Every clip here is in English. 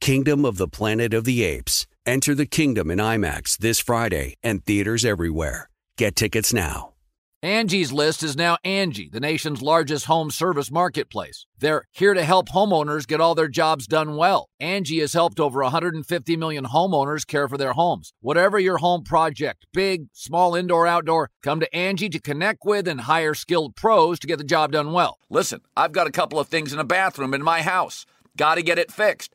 Kingdom of the Planet of the Apes. Enter the kingdom in IMAX this Friday and theaters everywhere. Get tickets now. Angie's List is now Angie, the nation's largest home service marketplace. They're here to help homeowners get all their jobs done well. Angie has helped over 150 million homeowners care for their homes. Whatever your home project, big, small, indoor, outdoor, come to Angie to connect with and hire skilled pros to get the job done well. Listen, I've got a couple of things in a bathroom in my house. Got to get it fixed.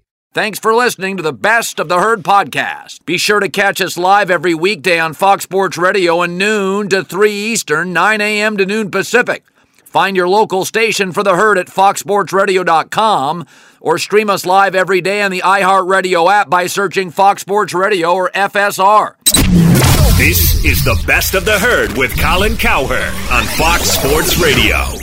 Thanks for listening to the Best of the Herd podcast. Be sure to catch us live every weekday on Fox Sports Radio at noon to 3 Eastern, 9 a.m. to noon Pacific. Find your local station for the herd at foxsportsradio.com or stream us live every day on the iHeartRadio app by searching Fox Sports Radio or FSR. This is the Best of the Herd with Colin Cowherd on Fox Sports Radio.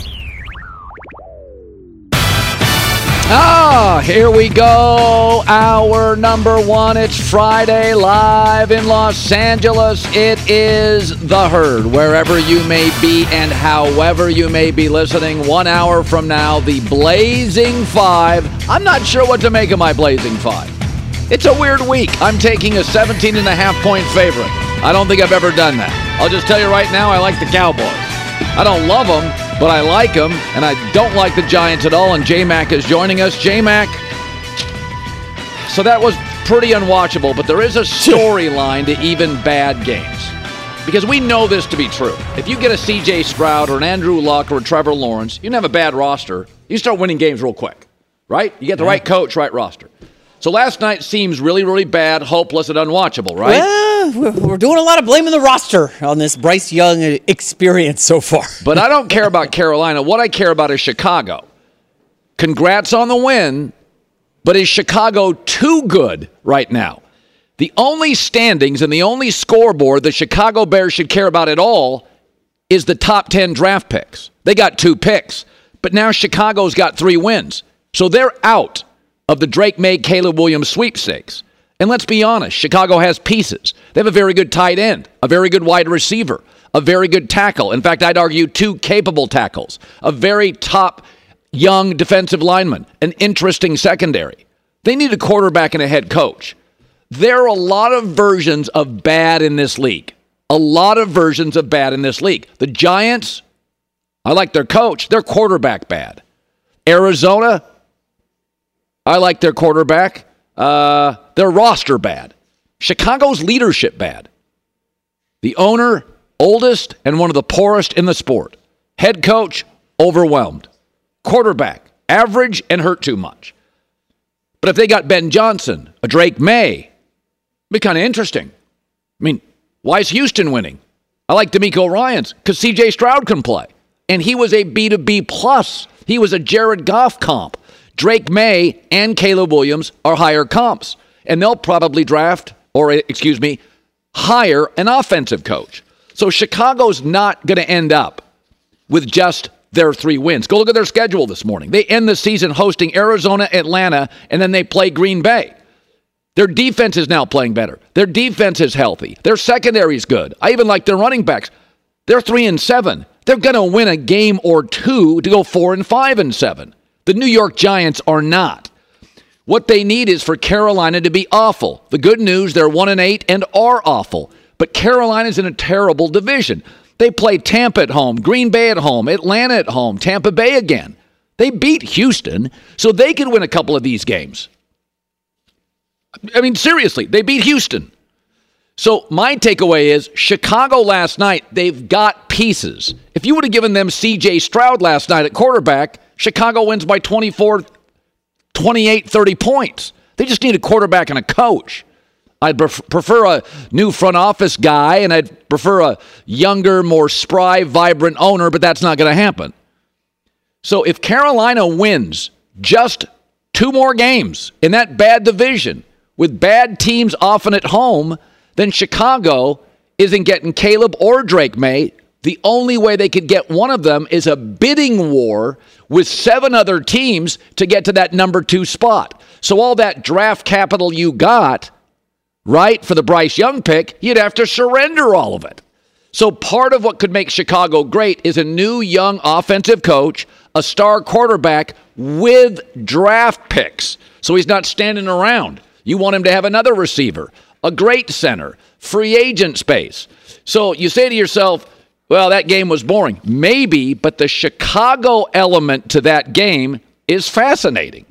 Ah, here we go. Hour number one. It's Friday live in Los Angeles. It is The Herd, wherever you may be and however you may be listening. One hour from now, the Blazing Five. I'm not sure what to make of my Blazing Five. It's a weird week. I'm taking a 17 and a half point favorite. I don't think I've ever done that. I'll just tell you right now, I like the Cowboys. I don't love them, but I like them, and I don't like the Giants at all. And J Mac is joining us. J Mac. So that was pretty unwatchable, but there is a storyline to even bad games. Because we know this to be true. If you get a CJ Stroud or an Andrew Luck or a Trevor Lawrence, you can have a bad roster. You start winning games real quick, right? You get the right coach, right roster. So last night seems really, really bad, hopeless, and unwatchable, right? Well, we're- we're doing a lot of blaming the roster on this Bryce Young experience so far. But I don't care about Carolina. What I care about is Chicago. Congrats on the win, but is Chicago too good right now? The only standings and the only scoreboard the Chicago Bears should care about at all is the top 10 draft picks. They got two picks, but now Chicago's got three wins. So they're out of the Drake Maye Caleb Williams sweepstakes. And let's be honest, Chicago has pieces. They have a very good tight end, a very good wide receiver, a very good tackle. In fact, I'd argue two capable tackles, a very top young defensive lineman, an interesting secondary. They need a quarterback and a head coach. There are a lot of versions of bad in this league. A lot of versions of bad in this league. The Giants, I like their coach, their quarterback bad. Arizona, I like their quarterback. Uh, their roster bad. Chicago's leadership bad. The owner, oldest and one of the poorest in the sport. Head coach, overwhelmed. Quarterback, average and hurt too much. But if they got Ben Johnson, a Drake Maye, be kind of interesting. I mean, why is Houston winning? I like DeMeco Ryans because CJ Stroud can play. And he was a B to B plus. He was a Jared Goff comp. Drake Maye and Caleb Williams are higher comps, and they'll probably draft, or excuse me, hire an offensive coach. So Chicago's not going to end up with just their three wins. Go look at their schedule this morning. They end the season hosting Arizona, Atlanta, and then they play Green Bay. Their defense is now playing better. Their defense is healthy. Their secondary is good. I even like their running backs. They're three and seven. They're going to win a game or two to go four and five and seven. The New York Giants are not. What they need is for Carolina to be awful. The good news, they're one and eight and are awful. But Carolina's in a terrible division. They play Tampa at home, Green Bay at home, Atlanta at home, Tampa Bay again. They beat Houston, so they could win a couple of these games. I mean, seriously, they beat Houston. So my takeaway is Chicago last night, they've got pieces. If you would have given them CJ Stroud last night at quarterback, Chicago wins by 24, 28, 30 points. They just need a quarterback and a coach. I'd prefer a new front office guy, and I'd prefer a younger, more spry, vibrant owner, but that's not going to happen. So if Carolina wins just two more games in that bad division with bad teams often at home, then Chicago isn't getting Caleb or Drake Maye. The only way they could get one of them is a bidding war with seven other teams to get to that number two spot. So all that draft capital you got right, for the Bryce Young pick, you'd have to surrender all of it. So part of what could make Chicago great is a new young offensive coach, a star quarterback with draft picks. So he's not standing around. You want him to have another receiver, a great center, free agent space. So you say to yourself, well, that game was boring. Maybe, but the Chicago element to that game is fascinating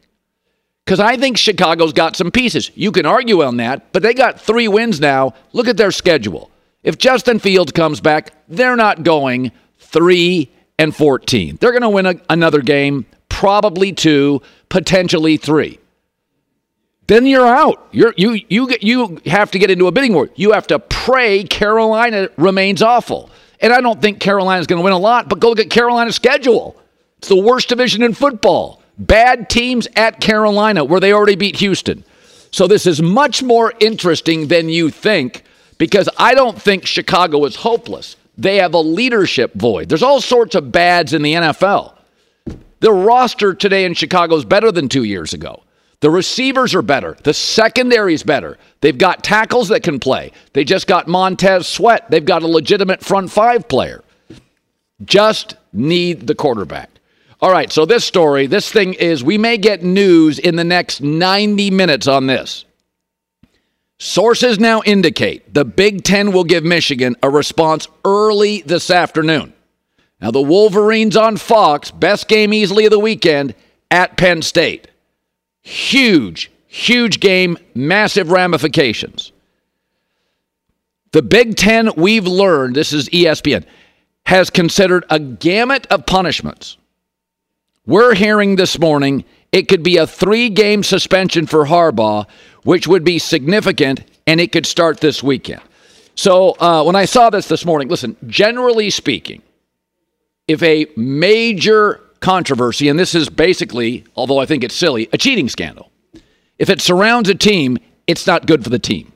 because I think Chicago's got some pieces. You can argue on that, but they got three wins now. Look at their schedule. If Justin Fields comes back, they're not going 3 and 14. They're going to win a, another game, probably two, potentially three. Then you're out. You're, you you you have to get into a bidding war. You have to pray Carolina remains awful. And I don't think Carolina's going to win a lot, but go look at Carolina's schedule. It's the worst division in football. Bad teams at Carolina, where they already beat Houston. So this is much more interesting than you think because I don't think Chicago is hopeless. They have a leadership void. There's all sorts of bads in the NFL. The roster today in Chicago is better than two years ago. The receivers are better. The secondary is better. They've got tackles that can play. They just got Montez Sweat. They've got a legitimate front five player. Just need the quarterback. All right, so this story, this thing is we may get news in the next 90 minutes on this. Sources now indicate the Big Ten will give Michigan a response early this afternoon. Now, the Wolverines on Fox, best game easily of the weekend at Penn State. Huge, huge game, massive ramifications. The Big Ten, we've learned, this is ESPN, has considered a gamut of punishments we're hearing this morning it could be a three game suspension for Harbaugh, which would be significant, and it could start this weekend. So uh, when I saw this this morning, listen, generally speaking, if a major controversy, and this is basically, although I think it's silly, a cheating scandal, if it surrounds a team, it's not good for the team.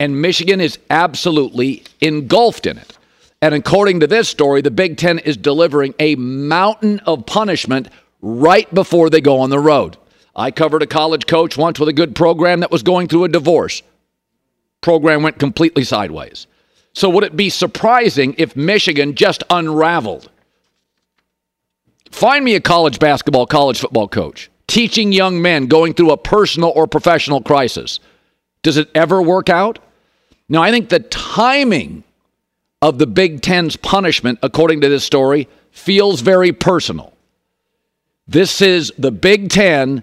And Michigan is absolutely engulfed in it. And according to this story, the Big Ten is delivering a mountain of punishment right before they go on the road. I covered a college coach once with a good program that was going through a divorce. Program went completely sideways. So would it be surprising if Michigan just unraveled? Find me a college basketball, college football coach teaching young men going through a personal or professional crisis. Does it ever work out? Now, I think the timing of the Big Ten's punishment, according to this story, feels very personal. This is the Big Ten,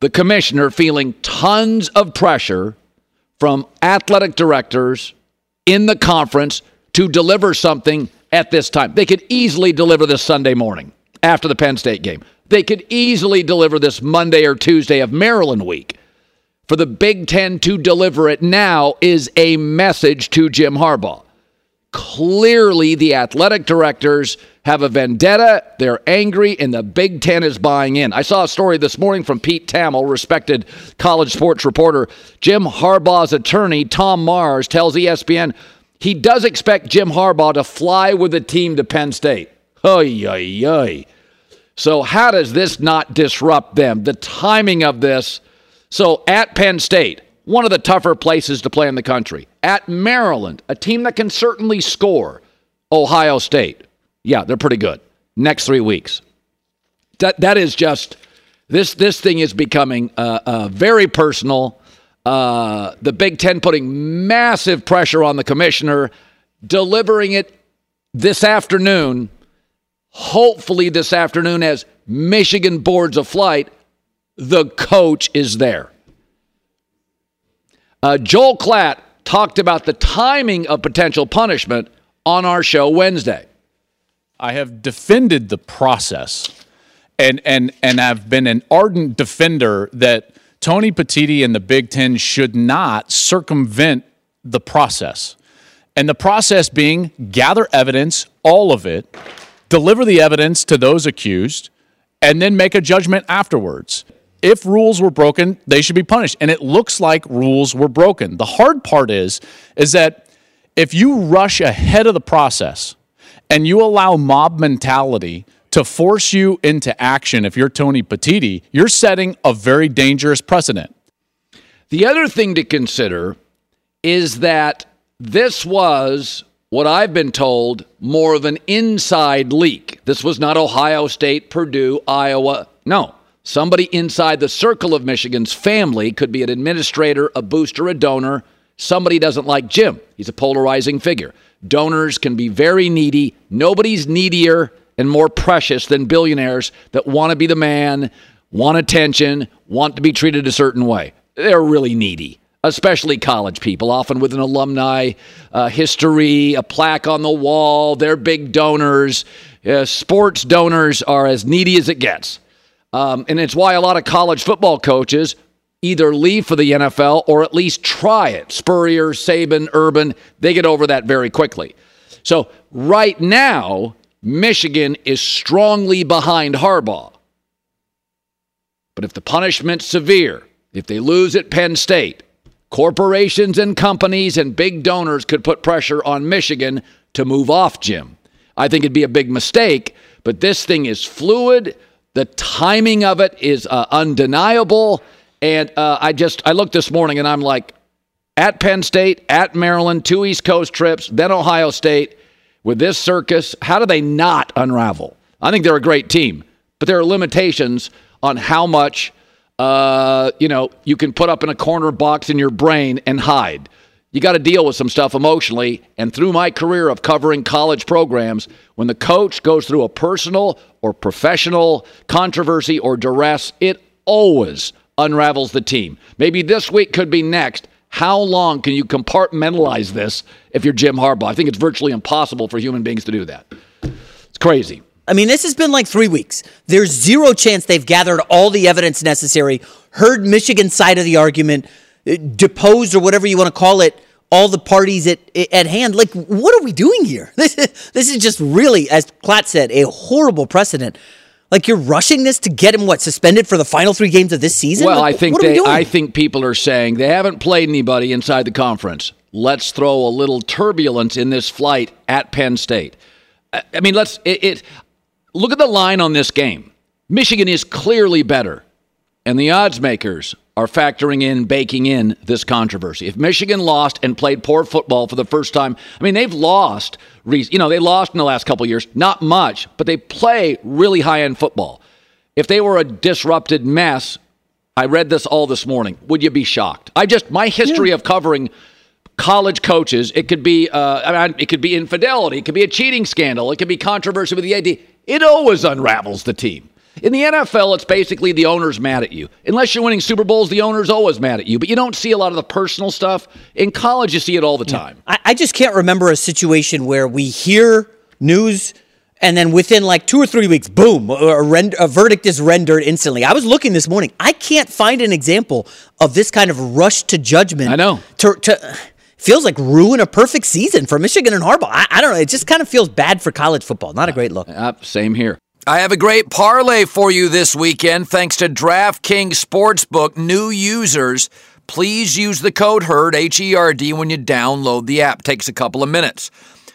the commissioner feeling tons of pressure from athletic directors in the conference to deliver something at this time. They could easily deliver this Sunday morning after the Penn State game. They could easily deliver this Monday or Tuesday of Maryland week. For the Big Ten to deliver it now is a message to Jim Harbaugh. Clearly, the athletic directors have a vendetta. They're angry, and the Big Ten is buying in. I saw a story this morning from Pete Thamel, respected college sports reporter. Jim Harbaugh's attorney, Tom Mars, tells ESPN he does expect Jim Harbaugh to fly with the team to Penn State. Oy, oy, oy. So, how does this not disrupt them? The timing of this. So, at Penn State, one of the tougher places to play in the country. At Maryland, a team that can certainly score. Ohio State, yeah, they're pretty good. Next three weeks. That that is just this this thing is becoming uh, uh, very personal. Uh, the Big Ten putting massive pressure on the commissioner, delivering it this afternoon. Hopefully, this afternoon, as Michigan boards a flight, the coach is there. Uh, Joel Klatt talked about the timing of potential punishment on our show Wednesday. I have defended the process and and and I've been an ardent defender that Tony Petitti and the Big Ten should not circumvent the process. And the process being gather evidence, all of it, deliver the evidence to those accused, and then make a judgment afterwards. If rules were broken, they should be punished. And it looks like rules were broken. The hard part is, is that if you rush ahead of the process and you allow mob mentality to force you into action, if you're Tony Petitti, you're setting a very dangerous precedent. The other thing to consider is that this was what I've been told more of an inside leak. This was not Ohio State, Purdue, Iowa. No. Somebody inside the circle of Michigan's family could be an administrator, a booster, a donor. Somebody doesn't like Jim. He's a polarizing figure. Donors can be very needy. Nobody's needier and more precious than billionaires that want to be the man, want attention, want to be treated a certain way. They're really needy, especially college people, often with an alumni uh, history, a plaque on the wall. They're big donors. Uh, sports donors are as needy as it gets. Um, and it's why a lot of college football coaches either leave for the NFL or at least try it. Spurrier, Saban, Urban, they get over that very quickly. So right now, Michigan is strongly behind Harbaugh. But if the punishment's severe, if they lose at Penn State, corporations and companies and big donors could put pressure on Michigan to move off Jim. I think it'd be a big mistake, but this thing is fluid. The timing of it is uh, undeniable. And uh, I just, I looked this morning and I'm like, at Penn State, at Maryland, two East Coast trips, then Ohio State. With this circus, how do they not unravel? I think they're a great team, but there are limitations on how much uh, you know you can put up in a corner box in your brain and hide. You got to deal with some stuff emotionally. And through my career of covering college programs, when the coach goes through a personal or professional controversy or duress, it always unravels the team. Maybe this week could be next. How long can you compartmentalize this if you're Jim Harbaugh? I think it's virtually impossible for human beings to do that. It's crazy. I mean, this has been like three weeks. There's zero chance they've gathered all the evidence necessary, heard Michigan's side of the argument, uh, deposed or whatever you want to call it, all the parties at at hand. Like, what are we doing here? This is, this is just really, as Klatt said, a horrible precedent. Like you're rushing this to get him what suspended for the final three games of this season. Well, like, I think they, I think people are saying they haven't played anybody inside the conference. Let's throw a little turbulence in this flight at Penn State. I, I mean, let's it, it. Look at the line on this game. Michigan is clearly better, and the odds makers are factoring in, baking in this controversy. If Michigan lost and played poor football for the first time, I mean, they've lost. You know, they lost in the last couple years, not much, but they play really high end football. If they were a disrupted mess, I read this all this morning. Would you be shocked? I just my history yeah. of covering college coaches. It could be uh, it could be infidelity. It could be a cheating scandal. It could be controversy with the AD. It always unravels the team. In the NFL, it's basically the owner's mad at you. Unless you're winning Super Bowls, the owner's always mad at you. But you don't see a lot of the personal stuff. In college, you see it all the time. I, I just can't remember a situation where we hear news and then within like two or three weeks, boom, a, rend- a, verdict is rendered instantly. I was looking this morning. I can't find an example of this kind of rush to judgment. I know. To, to feels like ruin a perfect season for Michigan and Harbaugh. I, I don't know. It just kind of feels bad for college football. Not a great look. Uh, same here. I have a great parlay for you this weekend thanks to DraftKings Sportsbook. New users, please use the code HERD, H E R D, when you download the app. Takes a couple of minutes.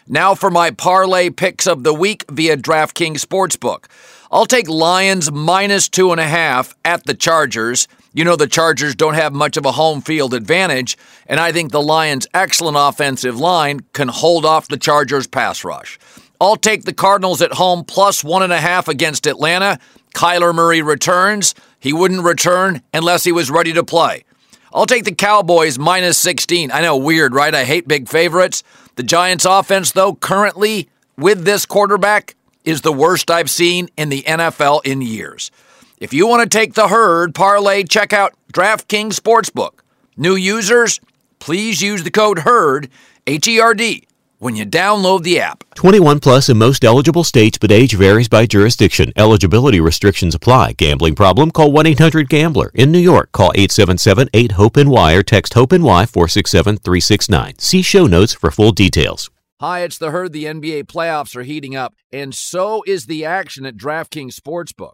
Now for my parlay picks of the week via DraftKings Sportsbook. I'll take Lions minus two and a half at the Chargers. You know, the Chargers don't have much of a home field advantage, and I think the Lions' excellent offensive line can hold off the Chargers' pass rush. I'll take the Cardinals at home plus one and a half against Atlanta. Kyler Murray returns. He wouldn't return unless he was ready to play. I'll take the Cowboys minus 16. I know, weird, right? I hate big favorites. The Giants' offense, though, currently with this quarterback, is the worst I've seen in the NFL in years. If you want to take the herd parlay, check out DraftKings Sportsbook. New users, please use the code HERD, H E R D, when you download the app. 21 plus in most eligible states, but age varies by jurisdiction. Eligibility restrictions apply. Gambling problem? Call 1 800 Gambler. In New York, call 877 8 HOPE NY or text HOPE NY 467 369. See show notes for full details. Hi, it's the herd. The NBA playoffs are heating up, and so is the action at DraftKings Sportsbook,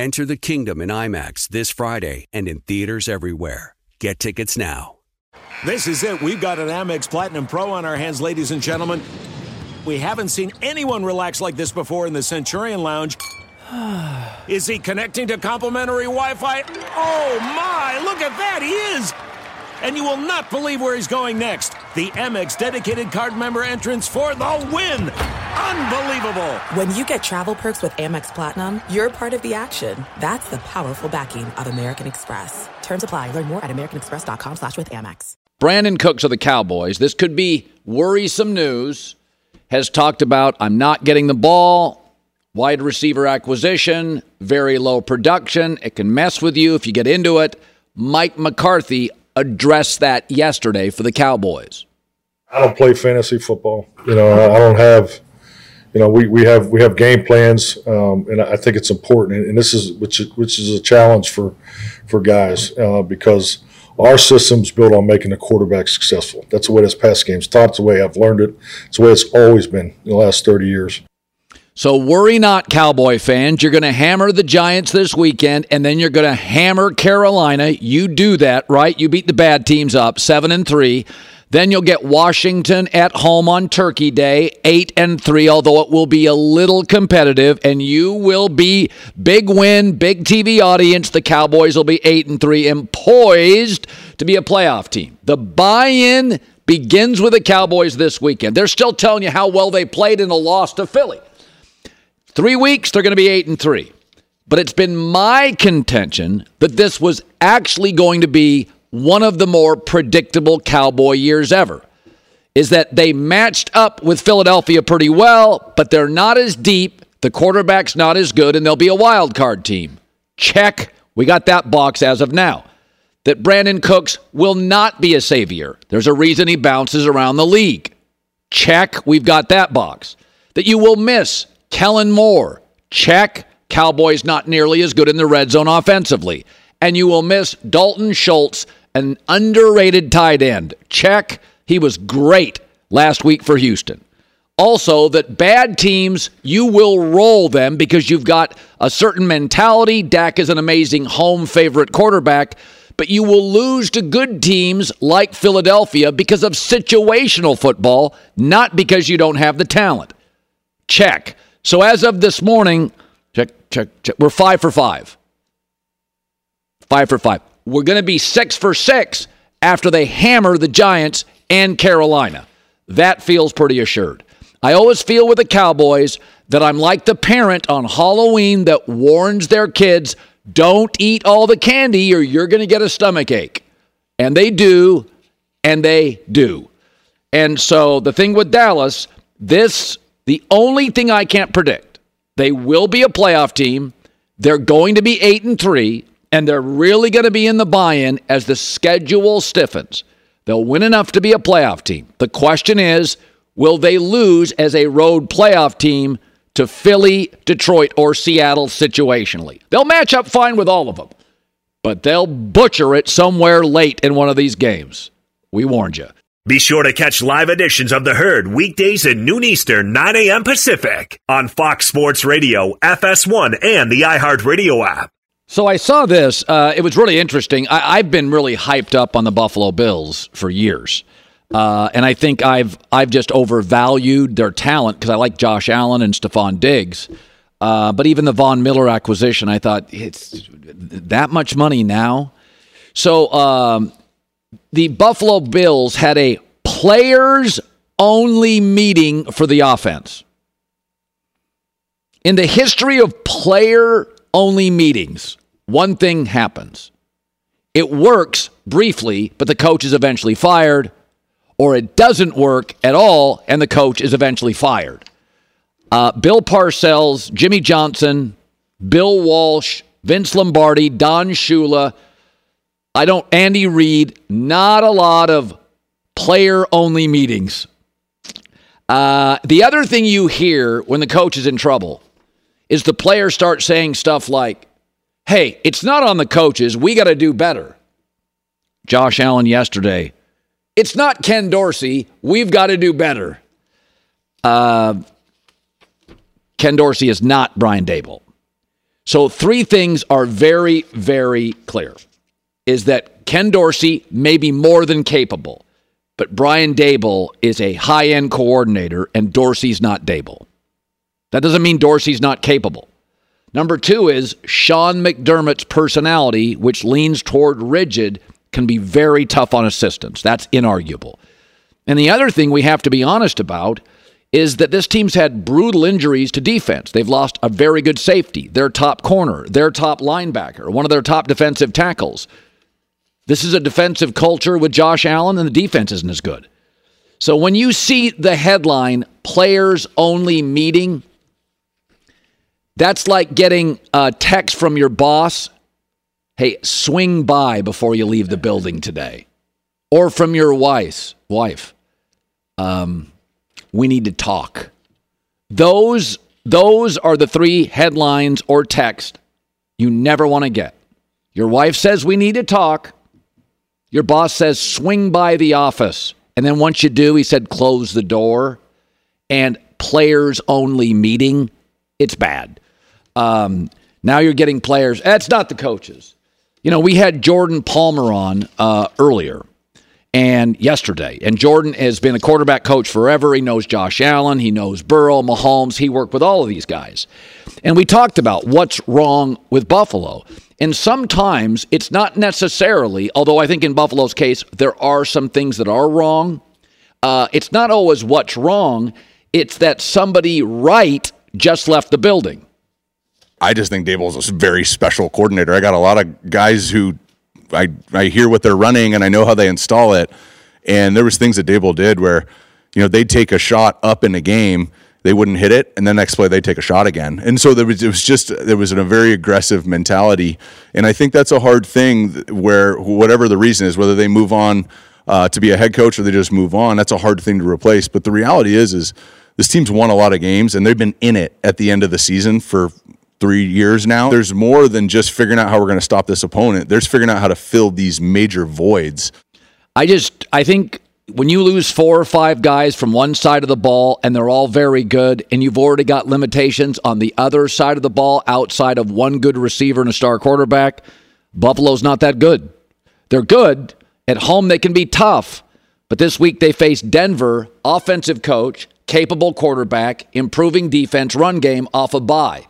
Enter the kingdom in IMAX this Friday and in theaters everywhere. Get tickets now. This is it. We've got an Amex Platinum Pro on our hands, ladies and gentlemen. We haven't seen anyone relax like this before in the Centurion Lounge. Is he connecting to complimentary Wi Fi? Oh my, look at that! He is! And you will not believe where he's going next. The Amex dedicated card member entrance for the win! Unbelievable! When you get travel perks with Amex Platinum, you're part of the action. That's the powerful backing of American Express. Terms apply. Learn more at americanexpress.com slash with Amex. Brandin Cooks of the Cowboys, this could be worrisome news, has talked about I'm not getting the ball, wide receiver acquisition, very low production. It can mess with you if you get into it. Mike McCarthy addressed that yesterday for the Cowboys. I don't play fantasy football. You know, I don't have. You know, we, we have we have game plans, um, and I think it's important. And this is which which is a challenge for for guys uh, because our system's built on making the quarterback successful. That's the way this past game's taught. It's the way I've learned it. It's the way it's always been in the last thirty years. So worry not, Cowboy fans. You're going to hammer the Giants this weekend, and then you're going to hammer Carolina. You do that, right? You beat the bad teams up, seven and three. Then you'll get Washington at home on Turkey Day, eight and three, although it will be a little competitive, and you will be big win, big TV audience. The Cowboys will be eight and three and poised to be a playoff team. The buy-in begins with the Cowboys this weekend. They're still telling you how well they played in a loss to Philly. Three weeks, they're going to be eight and three. But it's been my contention that this was actually going to be one of the more predictable Cowboy years ever. Is that they matched up with Philadelphia pretty well, but they're not as deep. The quarterback's not as good, and they'll be a wild card team. Check. We got that box as of now. That Brandin Cooks will not be a savior. There's a reason he bounces around the league. Check. We've got that box. That you will miss Kellen Moore. Check. Cowboys not nearly as good in the red zone offensively. and you will miss Dalton Schultz, an underrated tight end. Check. He was great last week for Houston. Also, that bad teams, you will roll them because you've got a certain mentality. Dak is an amazing home favorite quarterback, but you will lose to good teams like Philadelphia because of situational football, not because you don't have the talent. Check. So as of this morning, check, check, check. We're five for five. Five for five. We're going to be six for six after they hammer the Giants and Carolina. That feels pretty assured. I always feel with the Cowboys that I'm like the parent on Halloween that warns their kids don't eat all the candy or you're going to get a stomach ache. And they do, and they do. And so the thing with Dallas, this, the only thing I can't predict, they will be a playoff team. They're going to be 8 and 3, and they're really going to be in the buy in as the schedule stiffens. They'll win enough to be a playoff team. The question is, will they lose as a road playoff team to Philly, Detroit, or Seattle situationally? They'll match up fine with all of them, but they'll butcher it somewhere late in one of these games. We warned you. Be sure to catch live editions of The Herd weekdays at noon Eastern, 9 a.m. Pacific on Fox Sports Radio, FS1, and the iHeartRadio app. So I saw this. Uh, it was really interesting. I, have been really hyped up on the Buffalo Bills for years. Uh, and I think I've I've just overvalued their talent because I like Josh Allen and Stefon Diggs. Uh, but even the Von Miller acquisition, I thought it's that much money now. So um, the Buffalo Bills had a players only meeting for the offense. In the history of player only meetings, one thing happens. It works briefly, but the coach is eventually fired or it doesn't work at all and the coach is eventually fired. Uh, Bill Parcells, Jimmy Johnson, Bill Walsh, Vince Lombardi, Don Shula. I don't, Andy Reid, not a lot of player only meetings. Uh, the other thing you hear when the coach is in trouble is the players start saying stuff like, hey, it's not on the coaches. We got to do better. Josh Allen yesterday it's not Ken Dorsey. We've got to do better. Uh, Ken Dorsey is not Brian Daboll. So three things are very, very clear. Is that Ken Dorsey may be more than capable, but Brian Daboll is a high-end coordinator, and Dorsey's not Daboll. That doesn't mean Dorsey's not capable. Number two is Sean McDermott's personality, which leans toward rigid, can be very tough on assistants. That's inarguable. And the other thing we have to be honest about is that this team's had brutal injuries to defense. They've lost a very good safety, their top corner, their top linebacker, one of their top defensive tackles. This is a defensive culture with Josh Allen, and the defense isn't as good. So when you see the headline, players only meeting, that's like getting a text from your boss hey, swing by before you leave the building today. Or from your wife's wife. Um, we need to talk. Those those are the three headlines or text you never want to get. Your wife says we need to talk. Your boss says swing by the office. And then once you do, he said close the door and players only meeting. It's bad. Um, now you're getting players. That's not the coaches. You know, we had Jordan Palmer on uh, earlier and yesterday. And Jordan has been a quarterback coach forever. He knows Josh Allen, he knows Burrow, Mahomes. He worked with all of these guys. And we talked about what's wrong with Buffalo. And sometimes it's not necessarily, although I think in Buffalo's case, there are some things that are wrong. Uh, it's not always what's wrong, it's that somebody right just left the building. I just think Daboll's a very special coordinator. I got a lot of guys who I I hear what they're running and I know how they install it. And there was things that Daboll did where, you know, they'd take a shot up in a game, they wouldn't hit it, and then next play they'd take a shot again. And so there was it was just there was a very aggressive mentality. And I think that's a hard thing where whatever the reason is, whether they move on uh, to be a head coach or they just move on, that's a hard thing to replace. But the reality is is this team's won a lot of games and they've been in it at the end of the season for three years now. There's more than just figuring out how we're going to stop this opponent. There's figuring out how to fill these major voids. I just, I think when you lose four or five guys from one side of the ball and they're all very good, and you've already got limitations on the other side of the ball outside of one good receiver and a star quarterback, Buffalo's not that good. They're good. At home, they can be tough. But this week, they face Denver, offensive coach, capable quarterback, improving defense, run game off a bye.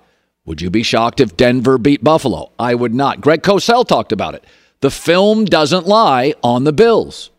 Would you be shocked if Denver beat Buffalo? I would not. Greg Cosell talked about it. The film doesn't lie on the Bills.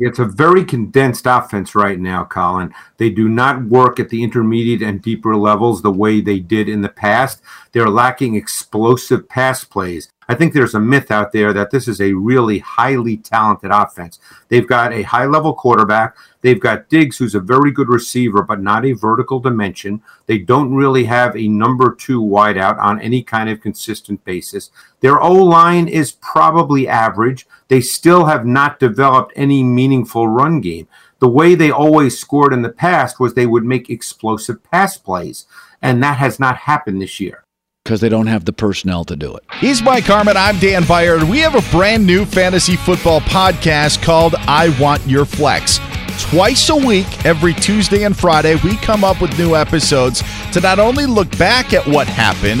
It's a very condensed offense right now, Colin. They do not work at the intermediate and deeper levels the way they did in the past. They're lacking explosive pass plays. I think there's a myth out there that this is a really highly talented offense. They've got a high level quarterback. They've got Diggs, who's a very good receiver, but not a vertical dimension. They don't really have a number two wideout on any kind of consistent basis. Their O line is probably average. They still have not developed any meaningful run game. The way they always scored in the past was they would make explosive pass plays, and that has not happened this year because they don't have the personnel to do it. He's Mike Harmon. I'm Dan Beyer. We have a brand new fantasy football podcast called I Want Your Flex. Twice a week, every Tuesday and Friday, we come up with new episodes to not only look back at what happened,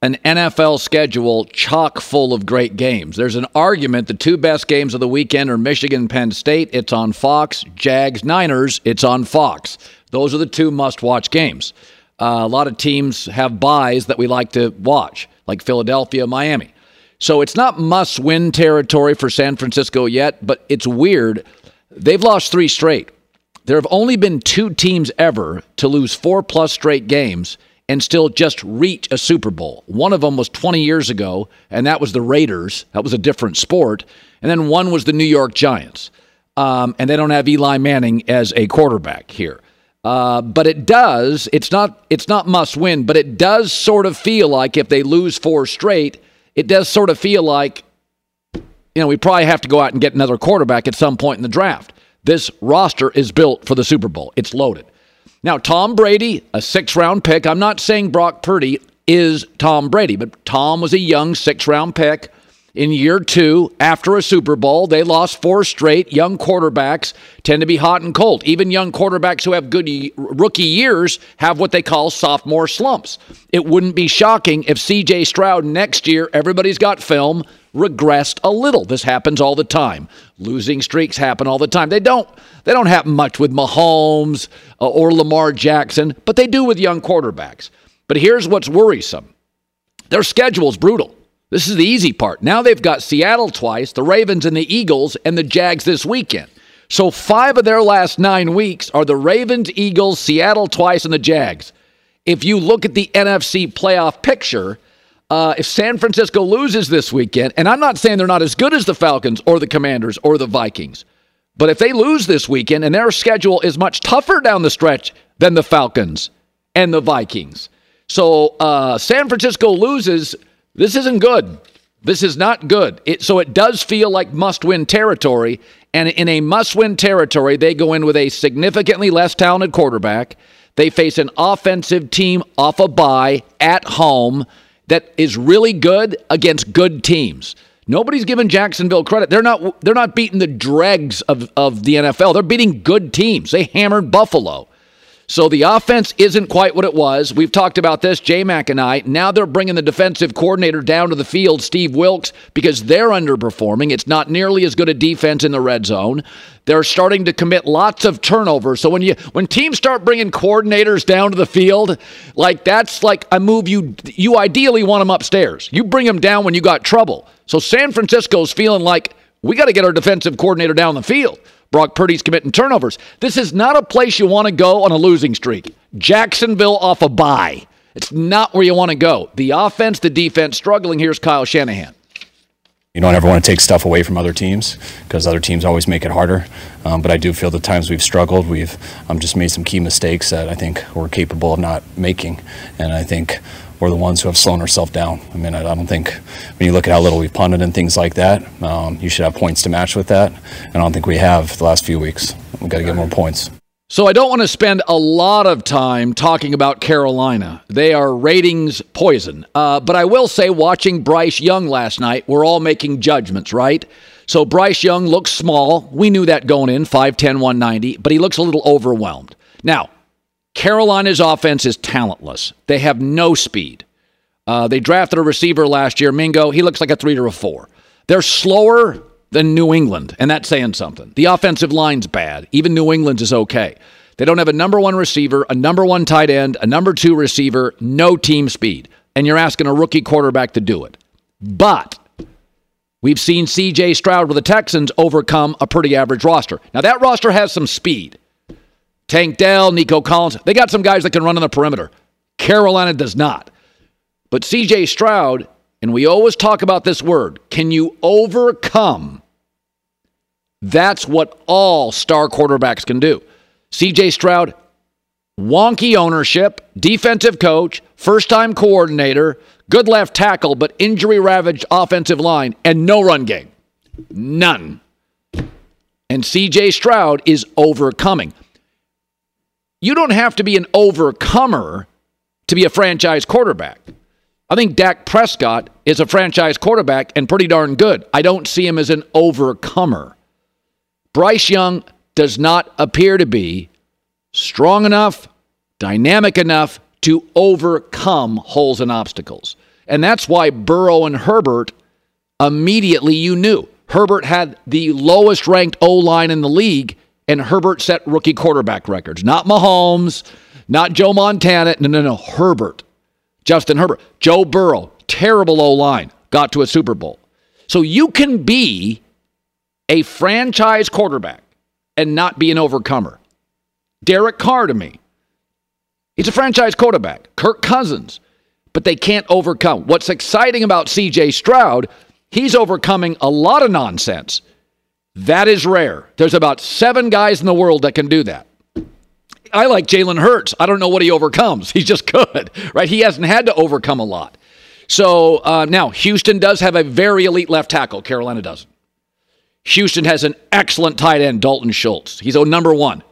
an NFL schedule chock full of great games. There's an argument the two best games of the weekend are Michigan Penn State. It's on Fox. Jags Niners. It's on Fox. Those are the two must watch games. Uh, a lot of teams have buys that we like to watch, like Philadelphia, Miami. So it's not must win territory for San Francisco yet, but it's weird. They've lost three straight. There have only been two teams ever to lose four plus straight games and still just reach a Super Bowl. One of them was 20 years ago, and that was the Raiders. That was a different sport. And then one was the New York Giants. Um, and they don't have Eli Manning as a quarterback here. Uh, but it does. It's not. It's not must win, but it does sort of feel like if they lose four straight, it does sort of feel like, you know, we probably have to go out and get another quarterback at some point in the draft. This roster is built for the Super Bowl. It's loaded. Now, Tom Brady, a six round pick. I'm not saying Brock Purdy is Tom Brady, but Tom was a young six round pick in year two after a Super Bowl. They lost four straight. Young quarterbacks tend to be hot and cold. Even young quarterbacks who have good rookie years have what they call sophomore slumps. It wouldn't be shocking if CJ Stroud next year, everybody's got film, regressed a little. This happens all the time. Losing streaks happen all the time. They don't they don't happen much with Mahomes uh, or Lamar Jackson, but they do with young quarterbacks. But here's what's worrisome. Their schedule's brutal. This is the easy part. Now they've got Seattle twice, the Ravens and the Eagles, and the Jags this weekend. So five of their last nine weeks are the Ravens, Eagles, Seattle twice, and the Jags. If you look at the NFC playoff picture, uh, if San Francisco loses this weekend, and I'm not saying they're not as good as the Falcons or the Commanders or the Vikings, but if they lose this weekend and their schedule is much tougher down the stretch than the Falcons and the Vikings. So uh, San Francisco loses this isn't good. This is not good. It, so it does feel like must win territory. And in a must win territory, they go in with a significantly less talented quarterback. They face an offensive team off a bye at home that is really good against good teams. Nobody's giving Jacksonville credit. They're not they're not beating the dregs of, of the NFL. They're beating good teams. They hammered Buffalo. So the offense isn't quite what it was. We've talked about this, J Mac and I. Now they're bringing the defensive coordinator down to the field, Steve Wilks, because they're underperforming. It's not nearly as good a defense in the red zone. They're starting to commit lots of turnovers. So when you when teams start bringing coordinators down to the field, like that's like a move you you ideally want them upstairs. You bring them down when you got trouble. So San Francisco's feeling like we got to get our defensive coordinator down the field. Brock Purdy's committing turnovers. This is not a place you want to go on a losing streak. Jacksonville off a bye. It's not where you want to go. The offense, the defense struggling. Here's Kyle Shanahan. you don't ever want to take stuff away from other teams because other teams always make it harder. Um, but I do feel the times we've struggled, we've um, just made some key mistakes that I think we're capable of not making. And I think we're the ones who have slowed ourselves down. I mean, I, I don't think when you look at how little we've punted and things like that, um, you should have points to match with that. And I don't think we have the last few weeks. We've got to get more points. So I don't want to spend a lot of time talking about Carolina. They are ratings poison. Uh, but I will say, watching Bryce Young last night, we're all making judgments, right? So Bryce Young looks small. We knew that going in, 5'10, 190, but he looks a little overwhelmed. Now, Carolina's offense is talentless. They have no speed. Uh, they drafted a receiver last year, Mingo. He looks like a three or a four. They're slower than New England, and that's saying something. The offensive line's bad. Even New England's is okay. They don't have a number one receiver, a number one tight end, a number two receiver, no team speed. And you're asking a rookie quarterback to do it. But we've seen CJ Stroud with the Texans overcome a pretty average roster. Now, that roster has some speed. Tank Dell, Nico Collins, they got some guys that can run on the perimeter. Carolina does not. But CJ Stroud and we always talk about this word can you overcome? That's what all star quarterbacks can do. CJ Stroud, wonky ownership, defensive coach, first time coordinator, good left tackle, but injury ravaged offensive line, and no run game. None. And CJ Stroud is overcoming. You don't have to be an overcomer to be a franchise quarterback. I think Dak Prescott is a franchise quarterback and pretty darn good. I don't see him as an overcomer. Bryce Young does not appear to be strong enough, dynamic enough to overcome holes and obstacles. And that's why Burrow and Herbert immediately you knew. Herbert had the lowest ranked O line in the league, and Herbert set rookie quarterback records. Not Mahomes, not Joe Montana. No, no, no. Herbert. Justin Herbert, Joe Burrow, terrible O line, got to a Super Bowl. So you can be a franchise quarterback and not be an overcomer. Derek Carr to me. He's a franchise quarterback. Kirk Cousins. But they can't overcome. What's exciting about CJ Stroud, he's overcoming a lot of nonsense. That is rare. There's about seven guys in the world that can do that. I like Jalen Hurts. I don't know what he overcomes. He's just good, right? He hasn't had to overcome a lot. So uh, now Houston does have a very elite left tackle. Carolina doesn't. Houston has an excellent tight end, Dalton Schultz. He's a number one.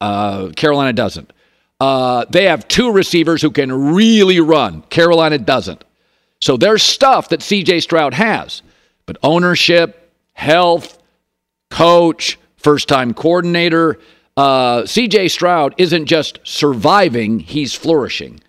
Uh, Carolina doesn't. Uh, they have two receivers who can really run. Carolina doesn't. So there's stuff that CJ Stroud has, but ownership, health, coach, first time coordinator, uh, CJ Stroud isn't just surviving, he's flourishing.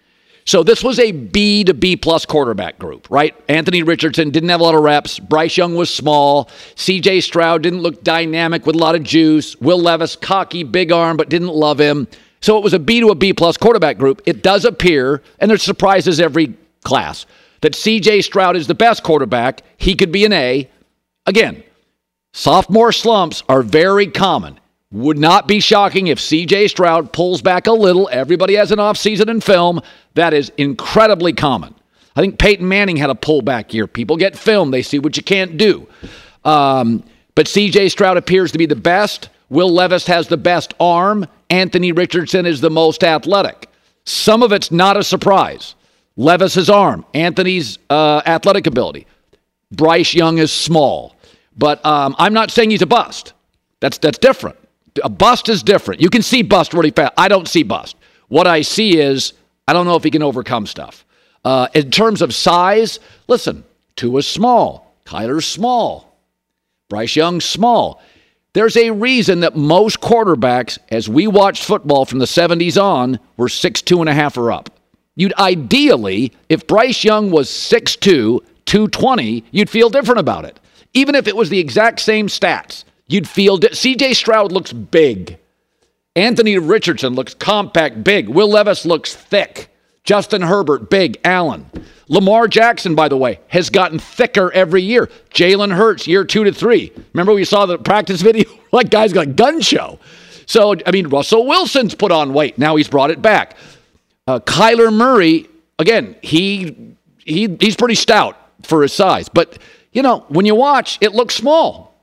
So this was a B to B plus quarterback group, right? Anthony Richardson didn't have a lot of reps. Bryce Young was small. CJ Stroud didn't look dynamic with a lot of juice. Will Levis, cocky, big arm, but didn't love him. So it was a B to a B plus quarterback group. It does appear, and there's surprises every class, that CJ Stroud is the best quarterback. He could be an A. Again, sophomore slumps are very common. Would not be shocking if CJ Stroud pulls back a little. Everybody has an offseason in film. That is incredibly common. I think Peyton Manning had a pullback year. People get film, they see what you can't do. Um, but CJ Stroud appears to be the best. Will Levis has the best arm. Anthony Richardson is the most athletic. Some of it's not a surprise. Levis's arm, Anthony's uh, athletic ability. Bryce Young is small, but um, I'm not saying he's a bust. That's that's different. A bust is different. You can see bust really fast. I don't see bust. What I see is I don't know if he can overcome stuff. Uh, in terms of size, listen, Tua's small, Kyler's small, Bryce Young's small. There's a reason that most quarterbacks, as we watched football from the 70s on, were six two and a half or up. You'd ideally, if Bryce Young was 6'2, 220, you'd feel different about it. Even if it was the exact same stats. You'd feel CJ Stroud looks big. Anthony Richardson looks compact, big. Will Levis looks thick. Justin Herbert, big. Allen. Lamar Jackson, by the way, has gotten thicker every year. Jalen Hurts, year two to three. Remember we saw the practice video? like guy's got gun show. So, I mean, Russell Wilson's put on weight. Now he's brought it back. Uh, Kyler Murray, again, he, he he's pretty stout for his size, but you know, when you watch, it looks small.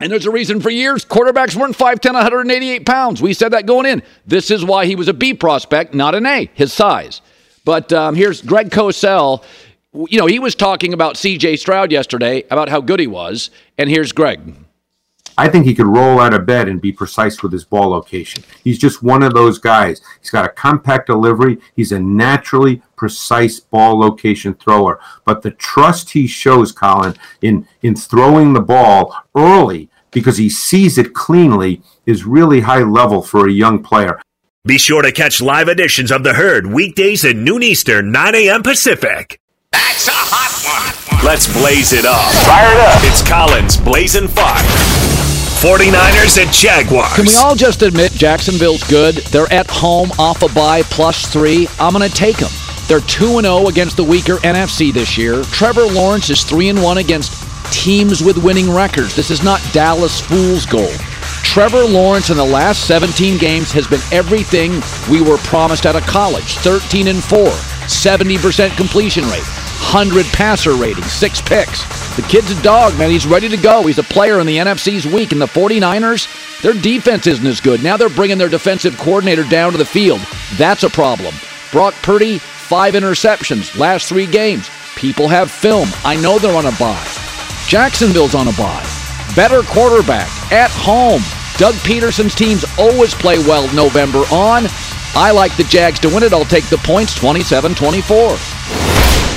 And there's a reason for years quarterbacks weren't 5'10, 188 pounds. We said that going in. This is why he was a B prospect, not an A, his size. But um, here's Greg Cosell. You know, he was talking about CJ Stroud yesterday, about how good he was. And here's Greg. I think he could roll out of bed and be precise with his ball location. He's just one of those guys. He's got a compact delivery. He's a naturally precise ball location thrower. But the trust he shows, Colin, in, in throwing the ball early because he sees it cleanly is really high level for a young player. Be sure to catch live editions of The Herd weekdays at noon Eastern, 9 a.m. Pacific. That's a hot one. Let's blaze it up. Fire it up. It's Colin's Blazing Fire. 49ers and Jaguars. Can we all just admit Jacksonville's good? They're at home off a bye plus three. I'm going to take them. They're 2 0 against the weaker NFC this year. Trevor Lawrence is 3 1 against teams with winning records. This is not Dallas Fool's gold. Trevor Lawrence in the last 17 games has been everything we were promised out of college 13 and 4, 70% completion rate, 100 passer rating, six picks. The kid's a dog, man. He's ready to go. He's a player in the NFC's weak. And the 49ers, their defense isn't as good. Now they're bringing their defensive coordinator down to the field. That's a problem. Brock Purdy, five interceptions, last three games. People have film. I know they're on a bye. Jacksonville's on a bye. Better quarterback at home. Doug Pederson's teams always play well November on. I like the Jags to win it. I'll take the points 27 24.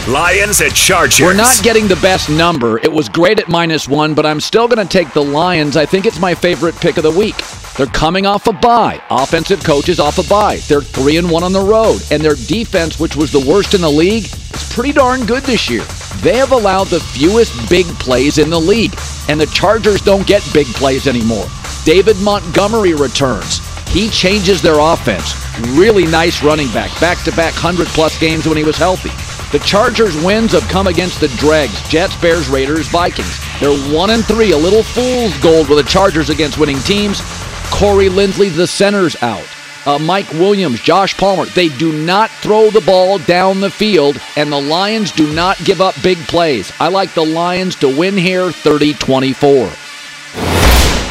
Lions at Chargers. We're not getting the best number. It was great at minus one, but I'm still going to take the Lions. I think it's my favorite pick of the week. They're coming off a bye. Offensive coaches off a bye. They're three and one on the road, and their defense, which was the worst in the league, is pretty darn good this year. They have allowed the fewest big plays in the league, and the Chargers don't get big plays anymore. David Montgomery returns. He changes their offense. Really nice running back. Back to back 100 plus games when he was healthy. The Chargers' wins have come against the dregs Jets, Bears, Raiders, Vikings. They're 1 and 3, a little fool's gold with the Chargers against winning teams. Corey Linsley, the center's out. Uh, Mike Williams, Josh Palmer, they do not throw the ball down the field, and the Lions do not give up big plays. I like the Lions to win here 30 24.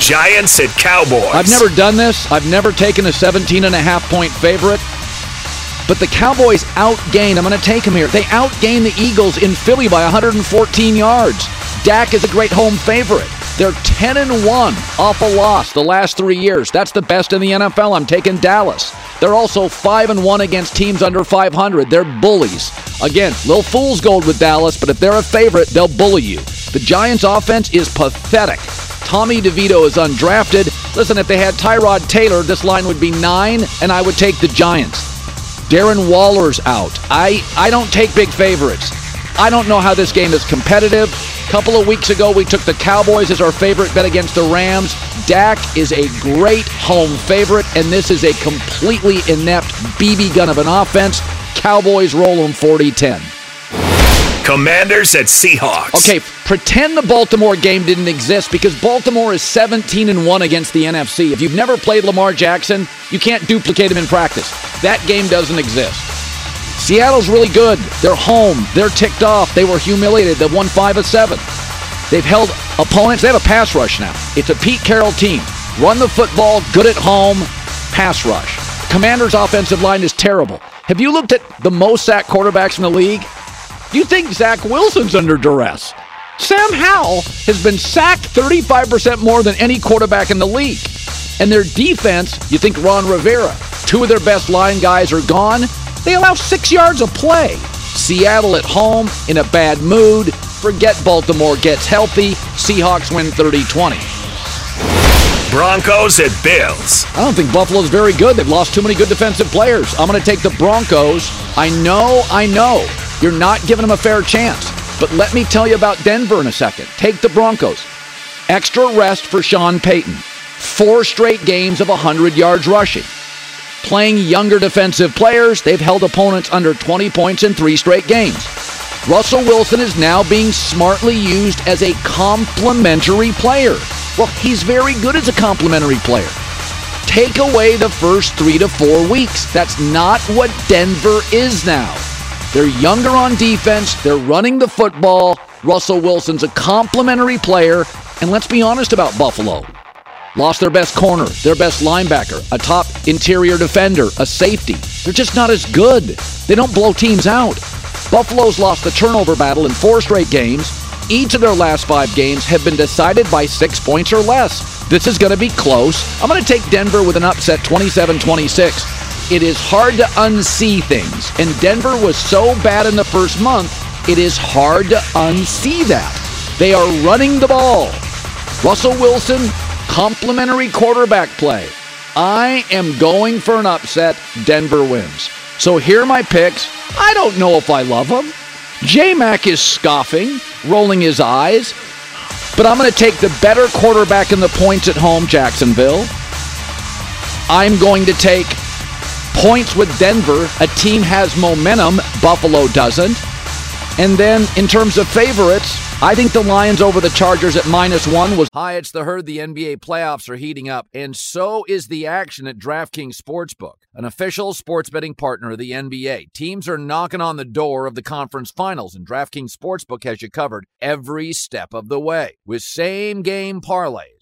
Giants at Cowboys. I've never done this. I've never taken a 17 and a half point favorite. But the Cowboys outgained. I'm going to take them here. They outgained the Eagles in Philly by 114 yards. Dak is a great home favorite. They're 10 and 1 off a loss the last three years. That's the best in the NFL. I'm taking Dallas. They're also 5 and 1 against teams under 500. They're bullies. Again, little fool's gold with Dallas, but if they're a favorite, they'll bully you. The Giants' offense is pathetic. Tommy DeVito is undrafted. Listen, if they had Tyrod Taylor, this line would be nine, and I would take the Giants. Darren Waller's out. I, I don't take big favorites. I don't know how this game is competitive. A couple of weeks ago, we took the Cowboys as our favorite bet against the Rams. Dak is a great home favorite, and this is a completely inept BB gun of an offense. Cowboys roll them 40 10. Commanders at Seahawks. Okay, pretend the Baltimore game didn't exist because Baltimore is 17 and 1 against the NFC. If you've never played Lamar Jackson, you can't duplicate him in practice. That game doesn't exist. Seattle's really good. They're home. They're ticked off. They were humiliated. They've won 5 of 7. They've held opponents. They have a pass rush now. It's a Pete Carroll team. Run the football, good at home, pass rush. Commanders' offensive line is terrible. Have you looked at the most sacked quarterbacks in the league? You think Zach Wilson's under duress? Sam Howell has been sacked 35% more than any quarterback in the league. And their defense, you think Ron Rivera, two of their best line guys are gone. They allow six yards of play. Seattle at home in a bad mood. Forget Baltimore gets healthy. Seahawks win 30 20. Broncos at Bills. I don't think Buffalo's very good. They've lost too many good defensive players. I'm going to take the Broncos. I know, I know. You're not giving them a fair chance. But let me tell you about Denver in a second. Take the Broncos. Extra rest for Sean Payton. Four straight games of 100 yards rushing. Playing younger defensive players, they've held opponents under 20 points in three straight games. Russell Wilson is now being smartly used as a complementary player. Well, he's very good as a complementary player. Take away the first three to four weeks. That's not what Denver is now. They're younger on defense. They're running the football. Russell Wilson's a complimentary player, and let's be honest about Buffalo. Lost their best corner, their best linebacker, a top interior defender, a safety. They're just not as good. They don't blow teams out. Buffalo's lost the turnover battle in four straight games. Each of their last five games have been decided by six points or less. This is going to be close. I'm going to take Denver with an upset 27 26. It is hard to unsee things, and Denver was so bad in the first month, it is hard to unsee that. They are running the ball. Russell Wilson, complimentary quarterback play. I am going for an upset. Denver wins. So here are my picks. I don't know if I love them. J Mac is scoffing, rolling his eyes, but I'm going to take the better quarterback in the points at home, Jacksonville. I'm going to take points with Denver. A team has momentum, Buffalo doesn't. And then in terms of favorites, I think the Lions over the Chargers at minus one was. Hi, it's the herd. The NBA playoffs are heating up, and so is the action at DraftKings Sportsbook, an official sports betting partner of the NBA. Teams are knocking on the door of the conference finals, and DraftKings Sportsbook has you covered every step of the way with same game parlays,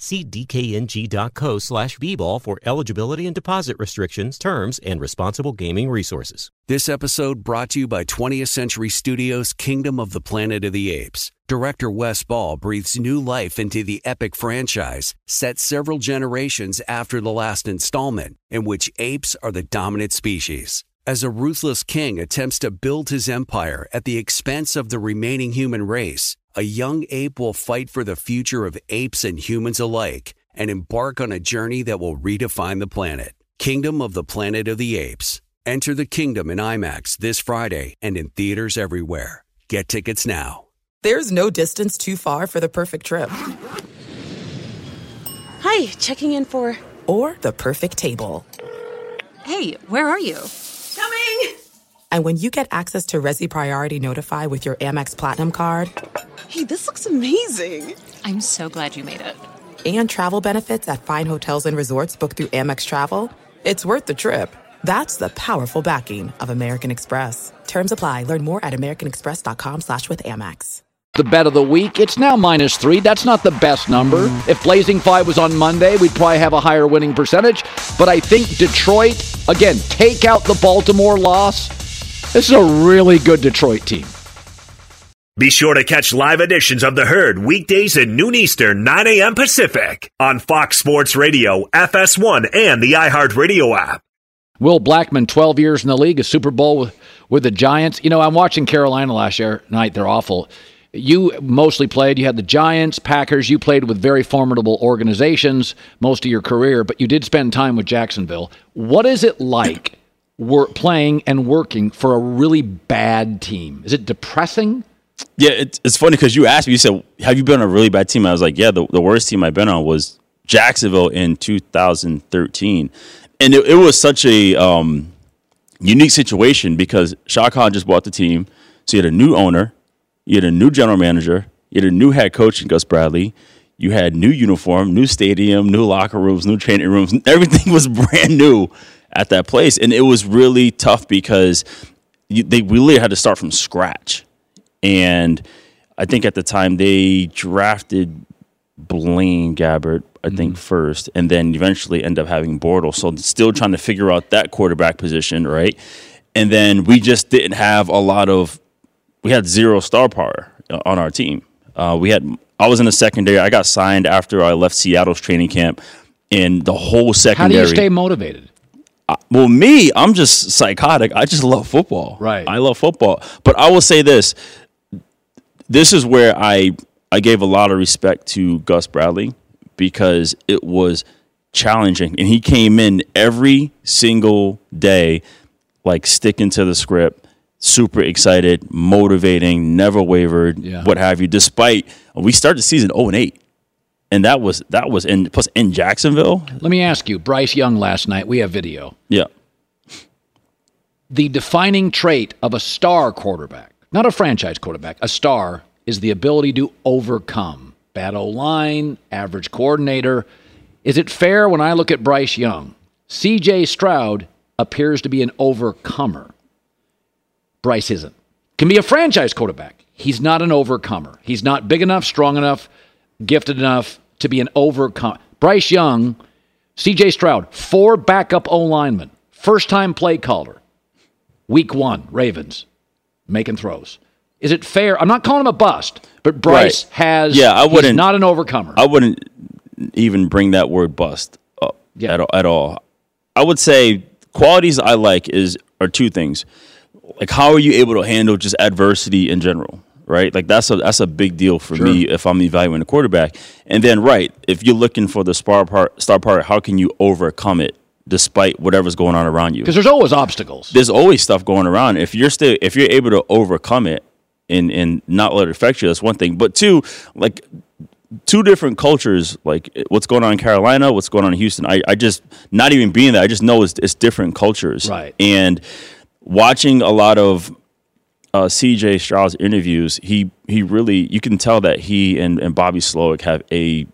See dkng.co slash bball for eligibility and deposit restrictions, terms, and responsible gaming resources. This episode brought to you by 20th Century Studios' Kingdom of the Planet of the Apes. Director Wes Ball breathes new life into the epic franchise, set several generations after the last installment, in which apes are the dominant species. As a ruthless king attempts to build his empire at the expense of the remaining human race, a young ape will fight for the future of apes and humans alike and embark on a journey that will redefine the planet. Kingdom of the Planet of the Apes. Enter the kingdom in IMAX this Friday and in theaters everywhere. Get tickets now. There's no distance too far for the perfect trip. Hi, checking in for. Or the perfect table. Hey, where are you? Coming! And when you get access to Resy Priority Notify with your Amex Platinum card. Hey, this looks amazing! I'm so glad you made it. And travel benefits at fine hotels and resorts booked through Amex Travel. It's worth the trip. That's the powerful backing of American Express. Terms apply. Learn more at americanexpress.com slash with Amex. The bet of the week, it's now minus three. That's not the best number. If Blazing Five was on Monday, we'd probably have a higher winning percentage. But I think Detroit, again, take out the Baltimore loss. This is a really good Detroit team. Be sure to catch live editions of The Herd weekdays at noon Eastern, 9 a.m. Pacific on Fox Sports Radio, FS1, and the iHeartRadio app. Will Blackmon, 12 years in the league, a Super Bowl with, with the Giants. You know, I'm watching Carolina last year night. They're awful. You mostly played. You had the Giants, Packers. You played with very formidable organizations most of your career, but you did spend time with Jacksonville. What is it like work, playing and working for a really bad team? Is it depressing? Yeah, it's, it's funny because you asked me, you said, Have you been on a really bad team? I was like, Yeah, the, the worst team I've been on was Jacksonville in 2013. And it, it was such a um, unique situation because Shad Khan just bought the team. So you had a new owner, you had a new general manager, you had a new head coach in Gus Bradley. You had new uniform, new stadium, new locker rooms, new training rooms. Everything was brand new at that place. And it was really tough because you, they really had to start from scratch. And I think at the time they drafted Blaine Gabbert, I think, first, and then eventually end up having Bortles. So still trying to figure out that quarterback position, right? And then we just didn't have a lot of, we had zero star power on our team. Uh, we had I was in the secondary. I got signed after I left Seattle's training camp, and the whole secondary. How do you stay motivated? Well, me, I'm just psychotic. I just love football. Right. I love football. But I will say this: this is where I I gave a lot of respect to Gus Bradley because it was challenging, and he came in every single day, like sticking to the script, super excited, motivating, never wavered, Yeah. what have you. Despite we started the season 0 and 8. And that was that was in plus in Jacksonville. Let me ask you, Bryce Young last night, we have video. Yeah. The defining trait of a star quarterback, not a franchise quarterback, a star, is the ability to overcome. Bad O line, average coordinator. Is it fair when I look at Bryce Young? CJ Stroud appears to be an overcomer. Bryce isn't. Can be a franchise quarterback. He's not an overcomer. He's not big enough, strong enough, gifted enough to be an overcomer. Bryce Young, CJ Stroud, four backup O linemen, first time play caller. Week one, Ravens, making throws. Is it fair? I'm not calling him a bust, but Bryce Right. has. Yeah, I wouldn't. not an overcomer. I wouldn't even bring that word bust up at, all, at all. I would say qualities I like is are two things. Like how are you able to handle just adversity in general, right? Like that's a that's a big deal for me if I'm evaluating a quarterback. And then right, if you're looking for the star part, star part, how can you overcome it despite whatever's going on around you? Because there's always obstacles. There's always stuff going around. If you're still if you're able to overcome it and and not let it affect you, that's one thing. But two, like two different cultures, like what's going on in Carolina, what's going on in Houston. I, I just not even being there, I just know it's it's different cultures. Right. And watching a lot of uh, CJ Stroud's interviews, he he really you can tell that he and, and Bobby Slowik have a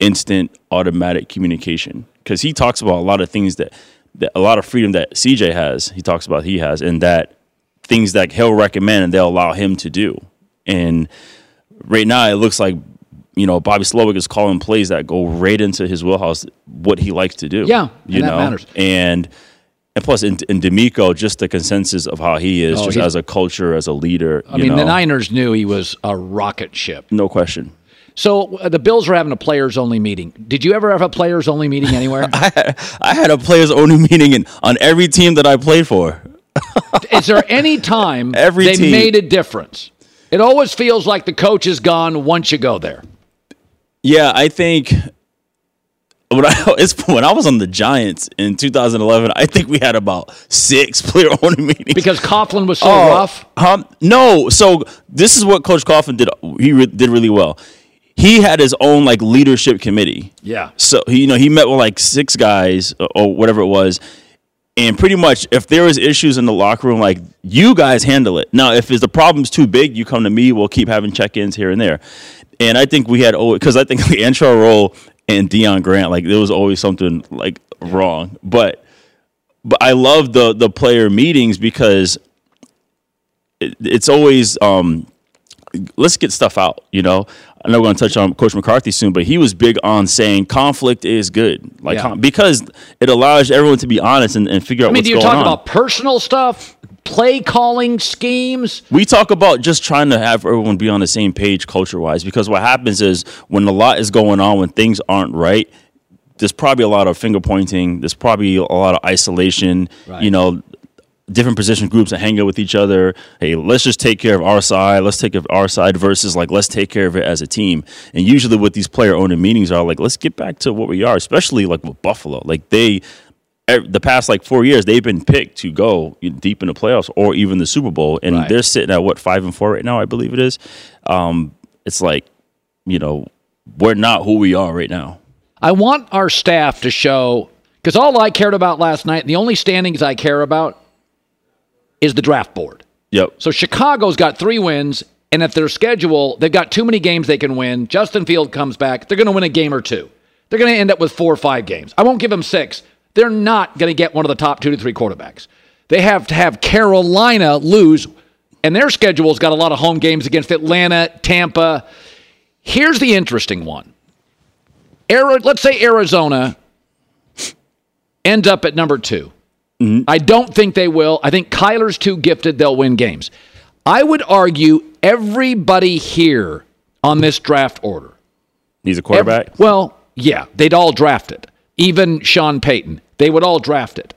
instant automatic communication because he talks about a lot of things that, that a lot of freedom that CJ has. He talks about he has and that things that he'll recommend and they'll allow him to do. And right now, it looks like you know Bobby Slowik is calling plays that go right into his wheelhouse, what he likes to do. Yeah, you know, matters. and. And plus, in, in DeMeco, just the consensus of how he is, Oh, just as a culture, as a leader. I mean, the Niners knew he was a rocket ship. no question. So uh, the Bills were having a players only meeting. Did you ever have a players only meeting anywhere? I had a players only meeting in, on every team that I played for. Is there any time Every they team. made a difference? It always feels like the coach is gone once you go there. Yeah, I think when I it's when I was on the Giants in 2011, I think we had about six player only meetings because Coughlin was so Oh, rough. Um, no, so this is what Coach Coughlin did. He re- did really well. He had his own like leadership committee. Yeah. So he, you know, he met with like six guys or- or whatever it was, and pretty much if there was issues in the locker room, like you guys handle it. Now, if the problem's too big, you come to me. We'll keep having check-ins here and there. And I think we had because I think the Antrel Rolle and Deon Grant, like there was always something like wrong. But but I love the the player meetings because it, it's always um let's get stuff out. You know, I know we're going to touch on Coach McCarthy soon, but he was big on saying conflict is good, like Yeah. because it allows everyone to be honest and, and figure out I mean, what's do you talk on. about personal stuff, play calling schemes? we talk about just trying to have everyone be on the same page culture wise because what happens is when a lot is going on, when things aren't right, there's probably a lot of finger pointing. There's probably a lot of isolation. Right. You know, different position groups that hang out with each other. Hey, let's just take care of our side. Let's take care of our side versus like let's take care of it as a team. And usually, what these player owner meetings are like, let's get back to what we are. Especially like with Buffalo, like they. The past like four years, they've been picked to go deep in the playoffs or even the Super Bowl, and Right. they're sitting at what five and four right now, I believe it is. Um, it's like, you know, we're not who we are right now. I want our staff to show because all I cared about last night, the only standings I care about is the draft board. Yep. So Chicago's got three wins, and if their schedule, they've got too many games they can win. Justin Field comes back, they're going to win a game or two. They're going to end up with four or five games. I won't give them six. They're not going to get one of the top two to three quarterbacks. They have to have Carolina lose, and their schedule's got a lot of home games against Atlanta, Tampa. Here's the interesting one. Ari- let's say Arizona end up at number 2 mm-hmm. I don't think they will. I think Kyler's too gifted. They'll win games. I would argue everybody here on this draft order. He's a quarterback. Every- well, yeah, they'd all draft it. Even Sean Payton, they would all draft it.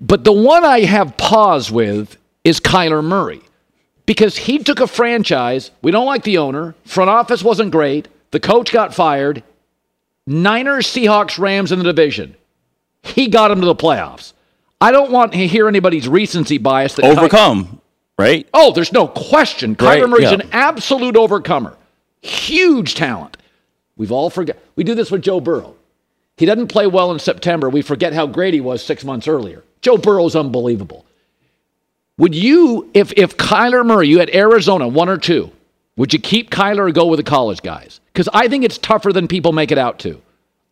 But the one I have pause with is Kyler Murray because he took a franchise. We don't like the owner. Front office wasn't great. The coach got fired. Niners, Seahawks, Rams in the division. He got him to the playoffs. I don't want to hear anybody's recency bias that Ky- Overcome, right? oh, there's no question. Kyler Right, Murray's yeah. an absolute overcomer. Huge talent. We've all forgot. We do this with Joe Burrow. He doesn't play well in September. We forget how great he was six months earlier. Joe Burrow's unbelievable. Would you, if if Kyler Murray, you had Arizona one or two, would you keep Kyler or go with the college guys? Because I think it's tougher than people make it out to.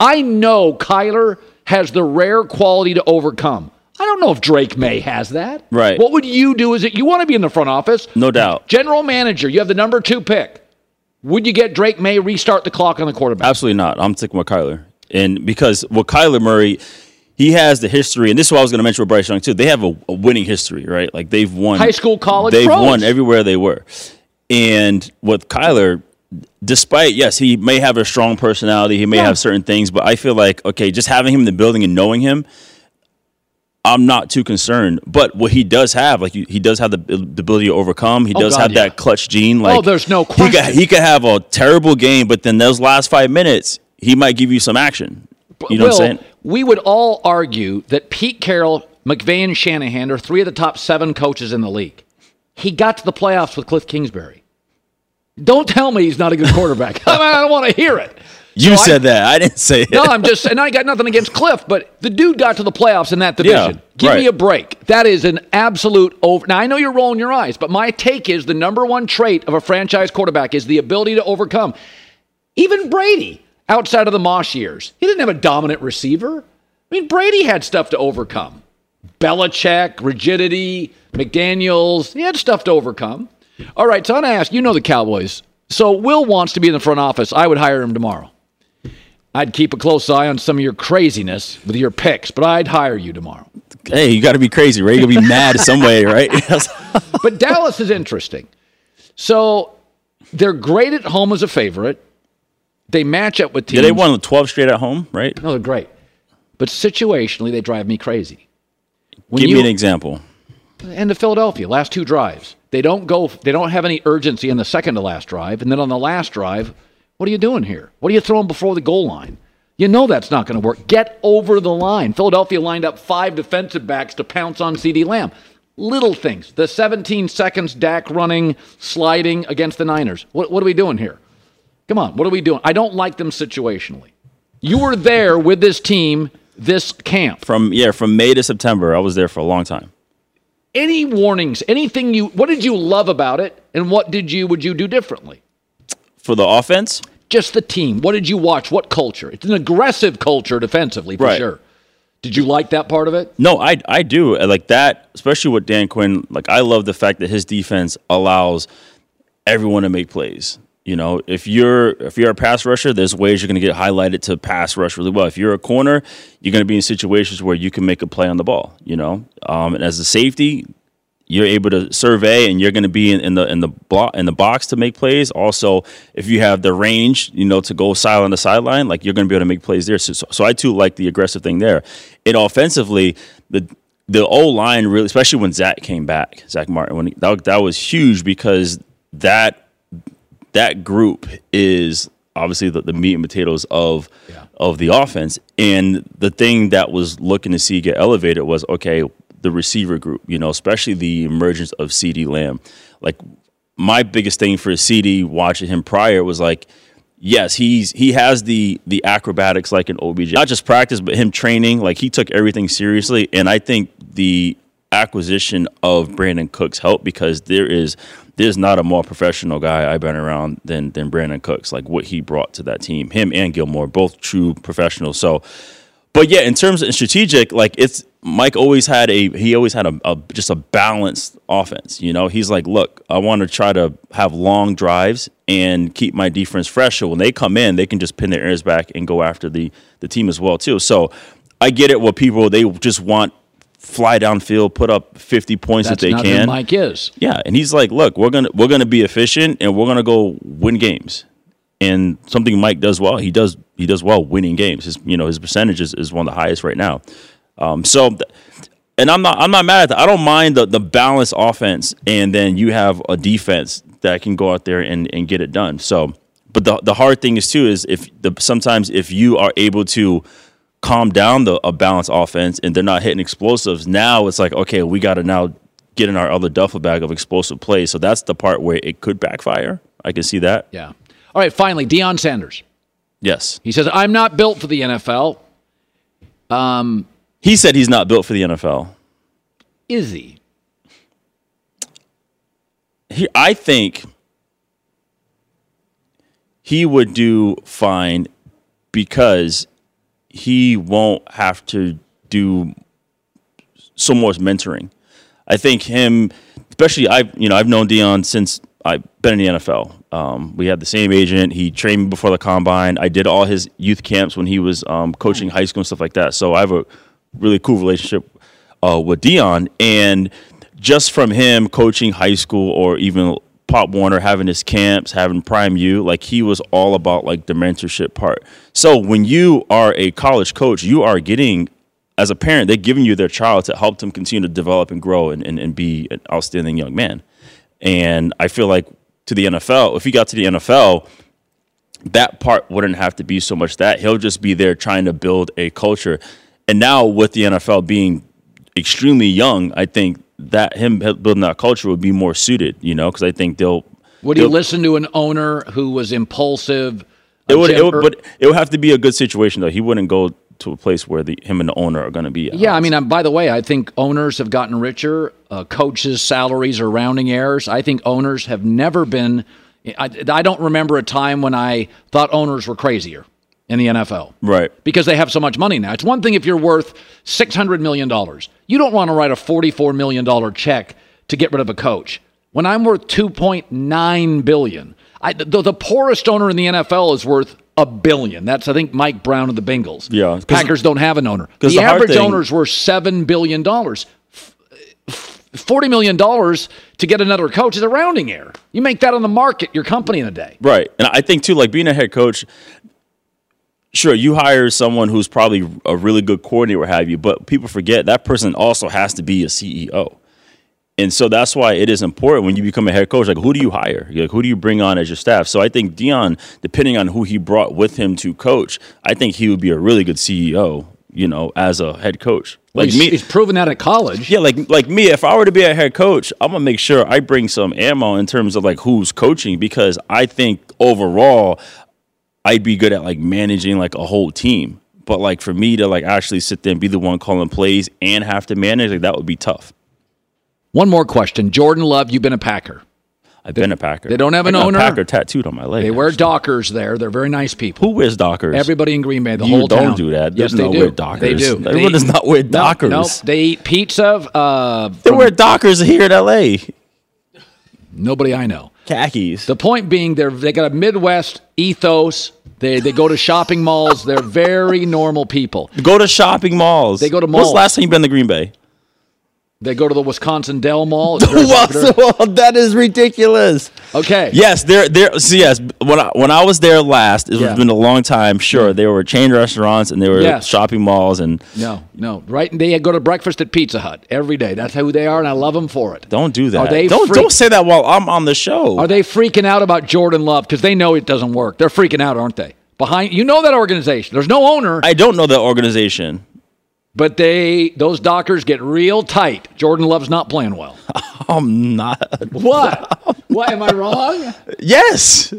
I know Kyler has the rare quality to overcome. I don't know if Drake Maye has that. Right. What would you do? Is it you want to be in the front office? No doubt. General manager, you have the number two pick. Would you get Drake Maye restart the clock on the quarterback? Absolutely not. I'm sticking with Kyler. And because with Kyler Murray, he has the history, and this is what I was going to mention with Bryce Young too. They have a, a winning history, right? Like they've won High school, college, They've pros. won everywhere they were. And with Kyler, despite yes, he may have a strong personality, he may Yeah. have certain things, but I feel like okay, just having him in the building and knowing him, I'm not too concerned. But what he does have, like he does have the, the ability to overcome. He Oh, does God, have yeah. that clutch gene. Oh, like Oh, there's no He could, question. he could have a terrible game, but then those last five minutes, he might give you some action. You know Will, what I'm saying? We would all argue that Pete Carroll, McVay, and Shanahan are three of the top seven coaches in the league. He got to the playoffs with Cliff Kingsbury. Don't tell me he's not a good quarterback. I, mean, I don't want to hear it. You So I- said that. I didn't say it. No, I'm just, and I got nothing against Cliff, but the dude got to the playoffs in that division. Yeah, Give me a break. That is an absolute over. Now I know you're rolling your eyes, but my take is the number one trait of a franchise quarterback is the ability to overcome. Even Brady, outside of the Moss years, he didn't have a dominant receiver. I mean, Brady had stuff to overcome. Belichick, rigidity, McDaniels, he had stuff to overcome. All right, so I'm gonna ask. You know the Cowboys. So Will wants to be in the front office. I would hire him tomorrow. I'd keep a close eye on some of your craziness with your picks, but I'd hire you tomorrow. Hey, you got to be crazy, right? You're gonna be mad some way, right? but Dallas is interesting. So they're great at home as a favorite. They match up with teams. yeah, they won 12 straight at home, right? No, they're great. But situationally, they drive me crazy. When Give you- me an example. And the Philadelphia, last two drives. They don't go they don't have any urgency in the second to last drive. And then on the last drive, what are you doing here? What are you throwing before the goal line? You know that's not going to work. Get over the line. Philadelphia lined up five defensive backs to pounce on CeeDee Lamb. Little things. The 17 seconds Dak running, sliding against the Niners. What, what are we doing here? Come on, what are we doing? I don't like them situationally. You were there with this team, this camp. From yeah, from May to September, I was there for a long time. Any warnings? Anything you? What did you love about it, and what did you would you do differently? For the offense, Just the team. What did you watch? What culture? It's an aggressive culture defensively for Right. sure. Did you like that part of it? No, I I do like that, especially with Dan Quinn. Like I love the fact that his defense allows everyone to make plays. You know, if you're if you're a pass rusher, there's ways you're going to get highlighted to pass rush really well. If you're a corner, you're going to be in situations where you can make a play on the ball. You know, um, and as a safety, you're able to survey and you're going to be in, in the in the block in the box to make plays. Also, if you have the range, you know, to go side on the sideline, like you're going to be able to make plays there. So, so, so I too like the aggressive thing there. And offensively, the the O line really, especially when Zach came back, Zach Martin, when he, that that was huge because that that group is obviously the, the meat and potatoes of of the offense. And the thing that was looking to see get elevated was okay, the receiver group, you know, especially the emergence of CeeDee Lamb. Like my biggest thing for CeeDee watching him prior was like, yes, he's he has the the acrobatics like an OBJ, not just practice, but him training. Like he took everything seriously, and I think the acquisition of Brandin Cooks helped because there is there's not a more professional guy I've been around than than Brandin Cooks. Like what he brought to that team, him and Gilmore, both true professionals. So, but yeah, in terms of strategic, like it's Mike always had a he always had a, a just a balanced offense. You know, he's like, look, I want to try to have long drives and keep my defense fresh. So when they come in, they can just pin their ears back and go after the the team as well too. So I get it. What people they just want fly downfield, put up 50 points That's if they can. Mike is. Yeah, and he's like, "Look, we're gonna we're gonna be efficient and we're gonna go win games." And something Mike does well, he does he does well winning games. His you know his percentage is, is one of the highest right now. Um, so, th- and I'm not I'm not mad at that. I don't mind the the balanced offense, and then you have a defense that can go out there and, and get it done. So, but the the hard thing is too is if the sometimes if you are able to calm down the a balanced offense and they're not hitting explosives, now it's like okay, we got to now get in our other duffel bag of explosive plays. So that's the part where it could backfire. I can see that. Yeah. All right, finally, Deion Sanders. Yes. He says, I'm not built for the NFL. Um, He said he's not built for the NFL. is he? he, I think he would do fine because he won't have to do so much mentoring. I think him, especially I, you know, I've known Deion since I've been in the NFL. Um, we had the same agent. He trained me before the combine. I did all his youth camps when he was um, coaching high school and stuff like that. So I have a really cool relationship uh, with Deion, and just from him coaching high school or even Pop Warner having his camps, having Prime U, like he was all about like the mentorship part. So when you are a college coach, you are getting as a parent, they're giving you their child to help them continue to develop and grow and, and, and be an outstanding young man. And I feel like to the NFL, if he got to the NFL, that part wouldn't have to be so much that. He'll just be there trying to build a culture. And now with the NFL being extremely young, I think that him building that culture would be more suited, you know, because I think they'll. Would he they'll- listen to an owner who was impulsive? It would, it would, but it would have to be a good situation though. He wouldn't go to a place where the him and the owner are going to be. Yeah, I mean, um, by the way, I think owners have gotten richer. Uh, coaches' salaries are rounding errors. I think owners have never been. I, I don't remember a time when I thought owners were crazier in the NFL Right. because they have so much money now. It's one thing if you're worth six hundred million dollars. You don't want to write a forty-four million dollar check to get rid of a coach. When I'm worth two point nine billion, I, the, the poorest owner in the NFL is worth a billion. That's I think Mike Brown of the Bengals. Yeah, Packers don't have an owner. The, the average thing- owner's worth seven billion dollars. Forty million dollars to get another coach is a rounding error. You make that on the market, your company in a day. Right. And I think too, like being a head coach, sure, you hire someone who's probably a really good coordinator, what have you, but people forget that person also has to be a CEO. And so that's why it is important when you become a head coach. Like, who do you hire? Like, who do you bring on as your staff? So I think Deion, depending on who he brought with him to coach, I think he would be a really good CEO. You know, as a head coach. Well, he's, he's proven that at college. Yeah, like like me, if I were to be a head coach, I'm gonna make sure I bring some ammo in terms of like who's coaching because I think overall I'd be good at like managing like a whole team. But like for me to like actually sit there and be the one calling plays and have to manage, like that would be tough. One more question. Jordan Love, you've been a Packer. I've been a Packer. They don't have an owner. Packer tattooed on my leg. They wear Dockers there. They're very nice people. Who wears Dockers? Everybody in Green Bay, the You whole don't town. do that. Yes, There's they no do. wear Dockers. They do. Everyone They does not wear Dockers. No, they eat pizza. Uh, They wear Dockers here in LA. Nobody I know. Khakis. The point being, they're they got a Midwest ethos. They they go to shopping malls. They're very normal people. Go to shopping malls. They go to When's malls. the last time you've been to Green Bay? They go to the Wisconsin Dell Mall. It's very popular. that is ridiculous. Okay. Yes, they're they're so yes. When I when I was there last, it's Yeah. been a long time. Sure, there were chain restaurants and there were Yes. shopping malls and No, no. Right? And they go to breakfast at Pizza Hut every day. That's who they are, and I love them for it. don't do that. Are they don't freak- don't say that while I'm on the show. Are they freaking out about Jordan Love because they know it doesn't work? They're freaking out, aren't they? Behind you know that organization. There's no owner, I don't know that organization. But they those Dockers get real tight. Jordan Love's not playing well. I'm not. What? what am I wrong? Yes,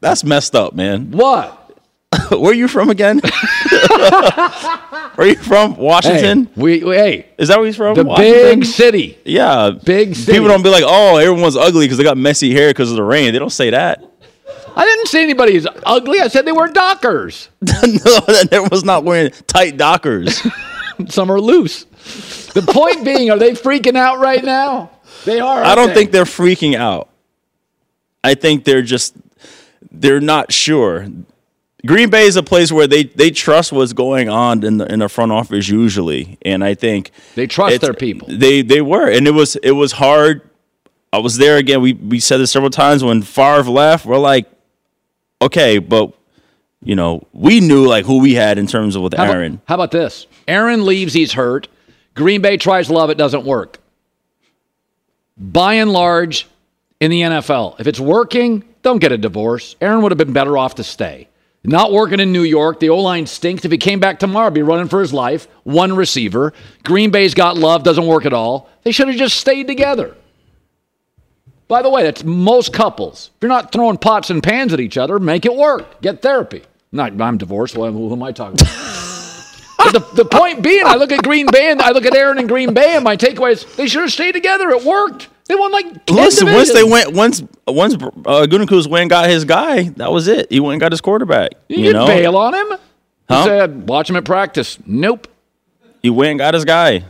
that's messed up, man. What? Where are you from again? Where are you from? Washington. Hey, we, we- hey, Is that where he's from? the Washington? big city. Yeah, Big city. People don't be like, "Oh, everyone's ugly because they got messy hair because of the rain." They don't say that. I didn't see anybody anybody's ugly. I said they wear Dockers. no, there was not wearing tight Dockers. Some are loose. The point being, are they freaking out right now? They are. I don't they? think they're freaking out. I think they're just they're not sure. Green Bay is a place where they they trust what's going on in the in the front office usually, and I think They trust their people. They they were, and it was it was hard. I was there again. We we said this several times when Favre left. We're like, okay, but you know, we knew like who we had in terms of with How about- Aaron. how about this? Aaron leaves, he's hurt. Green Bay tries love, it doesn't work. By and large, in the NFL, if it's working, don't get a divorce. Aaron would have been better off to stay. Not working in New York. The O line stinks. If he came back tomorrow, be running for his life. One receiver. Green Bay's got love, doesn't work at all. They should have just stayed together. By the way, that's most couples. If you're not throwing pots and pans at each other, make it work. Get therapy. Not, I'm divorced. Well, who am I talking about? but the, the point being, I look at Green Bay and I look at Aaron and Green Bay, and my takeaway is they should have stayed together. It worked. They won like 10 Listen, once they went, once once uh, Gutekunst went and got his guy, that was it. He went and got his quarterback. You, You, know, bail on him. Huh? He said, watch him at practice. Nope. he went and got his guy.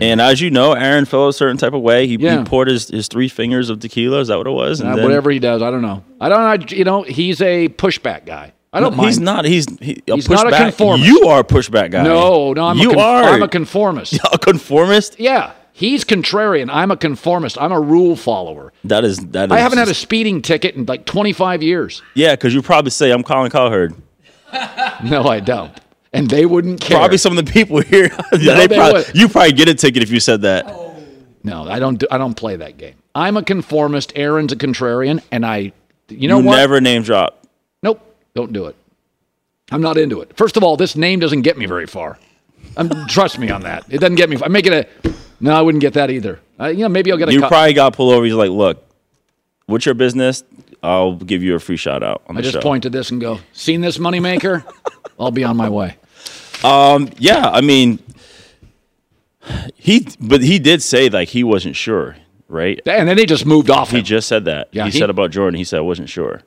And as you know, Aaron felt a certain type of way. He, Yeah. he poured his, his three fingers of tequila. Is that what it was? Uh, then- whatever he does, I don't know. I don't know. You know, he's a pushback guy. I don't No, mind. He's not. He's he, a He's not a conformist. You are a pushback guy. No, no, I'm you a con- are. I'm a conformist. a conformist. Yeah, he's contrarian. I'm a conformist. I'm a rule follower. That is that. Is I haven't had a speeding ticket in like 25 years. Yeah, because you probably say I'm Colin Cowherd. No, I don't. And they wouldn't care. Probably some of the people here. No, they they probably, you probably get a ticket if you said that. No, I don't. Do, I don't play that game. I'm a conformist. Aaron's a contrarian, and I. You know you what? never name drop. Nope. Don't do it. I'm not into it. First of all, this name doesn't get me very far. Um, trust me on that. It doesn't get me. I make it a. No, I wouldn't get that either. Uh, you know, maybe I'll get a. You co- probably got pulled over. He's like, "Look, what's your business? I'll give you a free shout out on I the just show." point to this and go, "Seen this moneymaker? I'll be on my way." Um, yeah, I mean, he, but he did say like he wasn't sure, right? And then they just moved off. He him. just said that. Yeah, he, he- said about Jordan. He said I wasn't sure.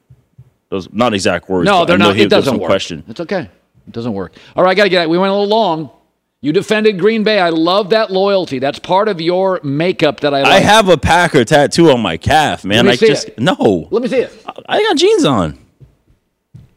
Those not exact words. No, they're not. he- It doesn't work. Question. It's okay. It doesn't work. All right, I got to get. We went a little long. You defended Green Bay. I love that loyalty. That's part of your makeup that I like. I have a Packer tattoo on my calf, man. me I see just it. no. Let me see it. I got jeans on.